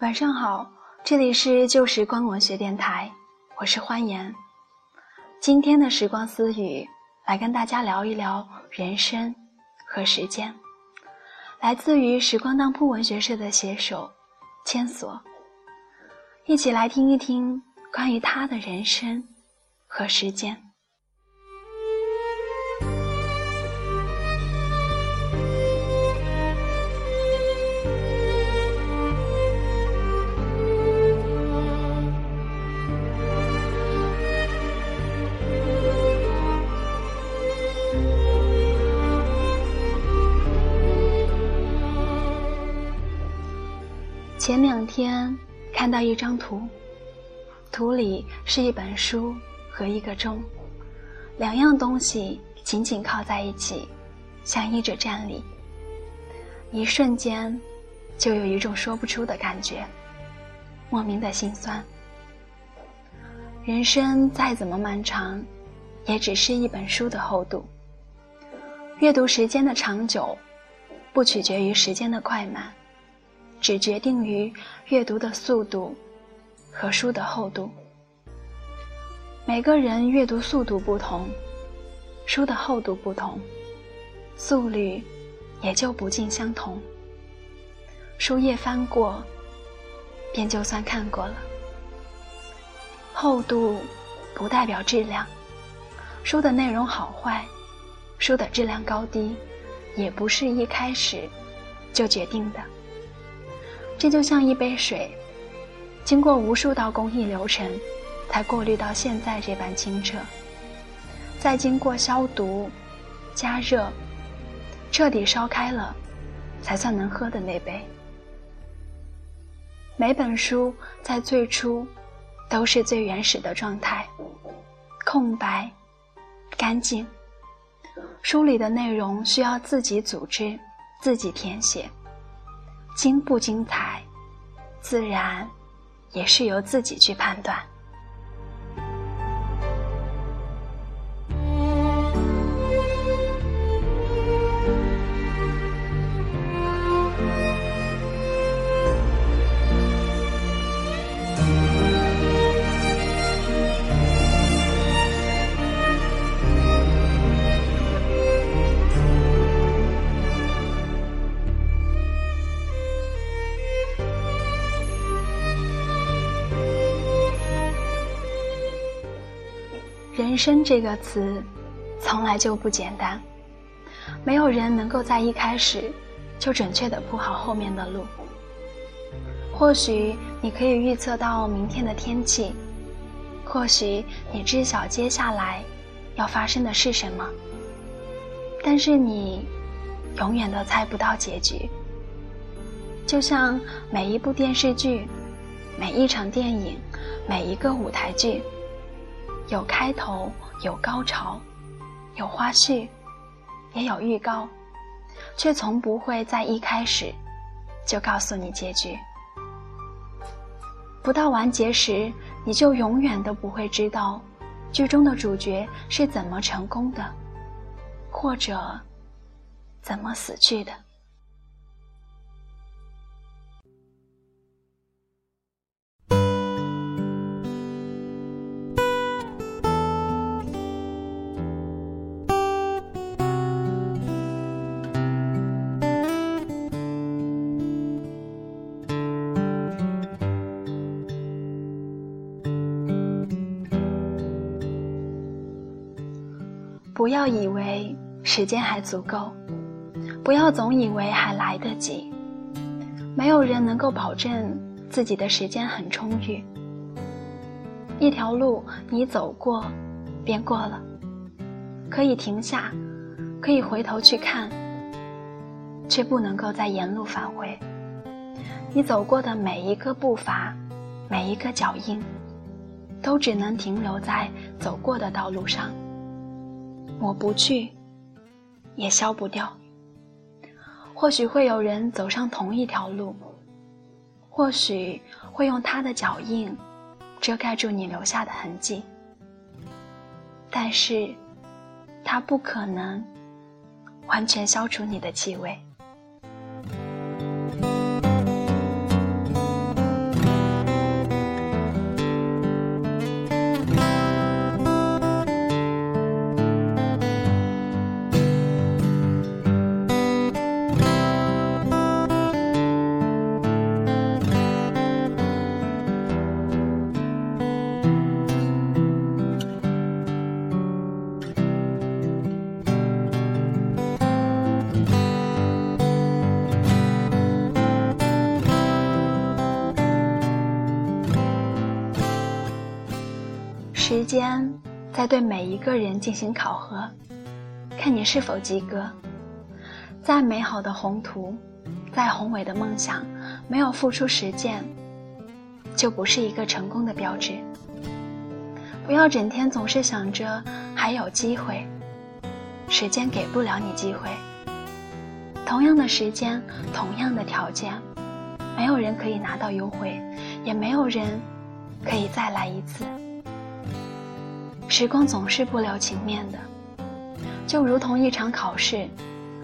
晚上好，这里是旧时光文学电台，我是欢颜。今天的时光私语，来跟大家聊一聊人生和时间，来自于时光当铺文学社的写手千索，一起来听一听关于他的人生和时间。前两天看到一张图，图里是一本书和一个钟，两样东西紧紧靠在一起，像依着站立。一瞬间，就有一种说不出的感觉，莫名的心酸。人生再怎么漫长，也只是一本书的厚度。阅读时间的长久，不取决于时间的快慢。只决定于阅读的速度和书的厚度。每个人阅读速度不同，书的厚度不同，速率也就不尽相同。书页翻过，便就算看过了。厚度不代表质量，书的内容好坏，书的质量高低，也不是一开始就决定的。这就像一杯水，经过无数道工艺流程，才过滤到现在这般清澈。再经过消毒、加热，彻底烧开了，才算能喝的那杯。每本书在最初都是最原始的状态，空白、干净。书里的内容需要自己组织、自己填写。精不精彩，自然也是由自己去判断。人生这个词，从来就不简单。没有人能够在一开始就准确的铺好后面的路。或许你可以预测到明天的天气，或许你知晓接下来要发生的是什么，但是你永远都猜不到结局。就像每一部电视剧、每一场电影、每一个舞台剧。有开头，有高潮，有花絮，也有预告，却从不会在一开始就告诉你结局。不到完结时，你就永远都不会知道剧中的主角是怎么成功的，或者怎么死去的。不要以为时间还足够，不要总以为还来得及。没有人能够保证自己的时间很充裕。一条路你走过，便过了，可以停下，可以回头去看，却不能够再沿路返回。你走过的每一个步伐，每一个脚印，都只能停留在走过的道路上。抹不去，也消不掉。或许会有人走上同一条路，或许会用他的脚印遮盖住你留下的痕迹，但是，他不可能完全消除你的气味。间在对每一个人进行考核，看你是否及格。再美好的宏图，再宏伟的梦想，没有付出实践，就不是一个成功的标志。不要整天总是想着还有机会，时间给不了你机会。同样的时间，同样的条件，没有人可以拿到优惠，也没有人可以再来一次。时光总是不留情面的，就如同一场考试，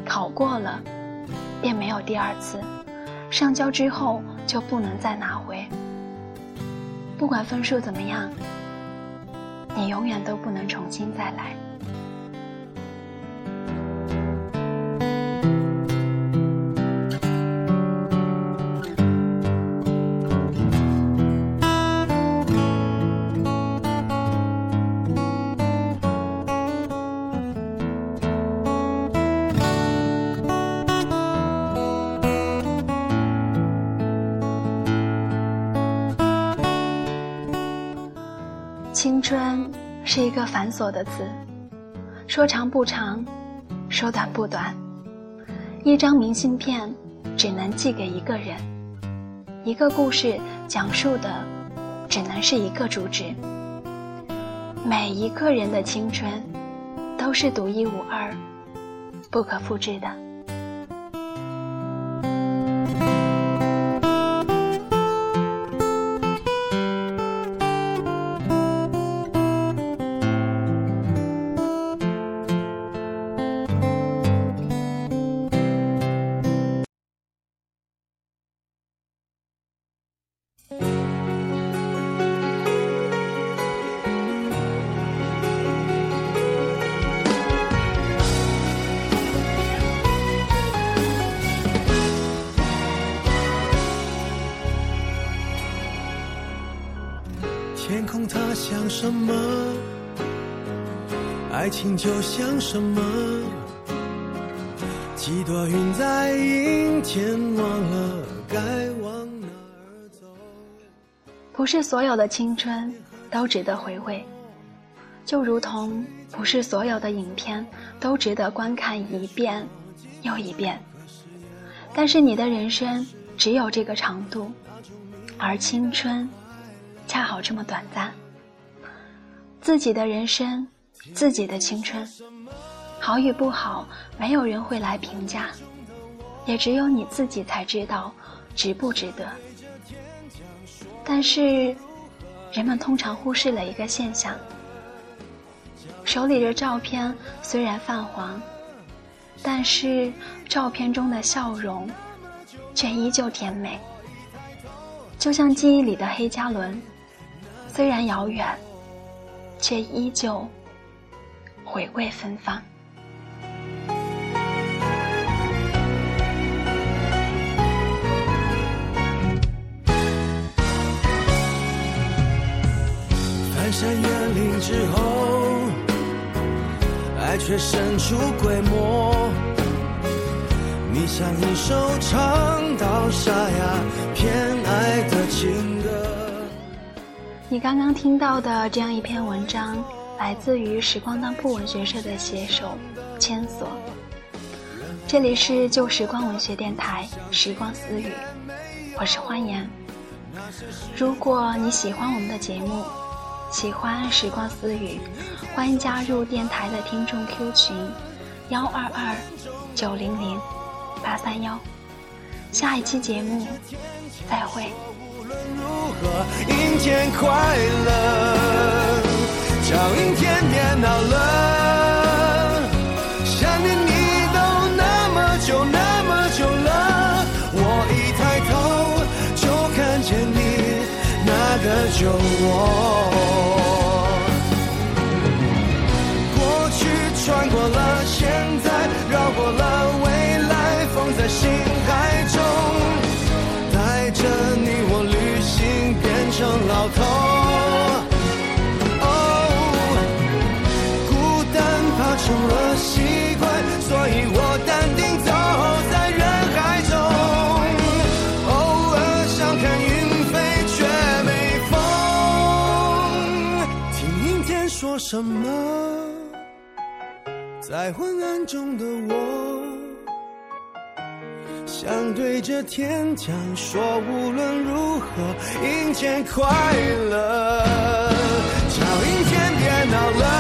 考过了，便没有第二次；上交之后就不能再拿回。不管分数怎么样，你永远都不能重新再来。春是一个繁琐的词，说长不长，说短不短。一张明信片只能寄给一个人，一个故事讲述的只能是一个主旨。每一个人的青春都是独一无二、不可复制的。什么？爱情就像什么？几朵云在阴天，忘了该往哪儿走。不是所有的青春都值得回味，就如同不是所有的影片都值得观看一遍又一遍。但是你的人生只有这个长度，而青春。恰好这么短暂，自己的人生，自己的青春，好与不好，没有人会来评价，也只有你自己才知道值不值得。但是，人们通常忽视了一个现象：手里的照片虽然泛黄，但是照片中的笑容却依旧甜美，就像记忆里的黑加仑。虽然遥远，却依旧回味芬芳。翻山越岭之后，爱却神出鬼没。你像一首唱到沙哑偏爱的情歌。你刚刚听到的这样一篇文章，来自于时光当铺文学社的写手千索。这里是旧时光文学电台《时光私语》，我是欢颜。如果你喜欢我们的节目，喜欢《时光私语》，欢迎加入电台的听众 Q 群：幺二二九零零八三幺。下一期节目再会。无论如何阴天快乐，叫阴天别闹了。想念你都那么久那么久了，我一抬头就看见你那个酒窝。什么？在昏暗中的我想对着天讲说无论如何阴天快乐。叫阴天别闹了。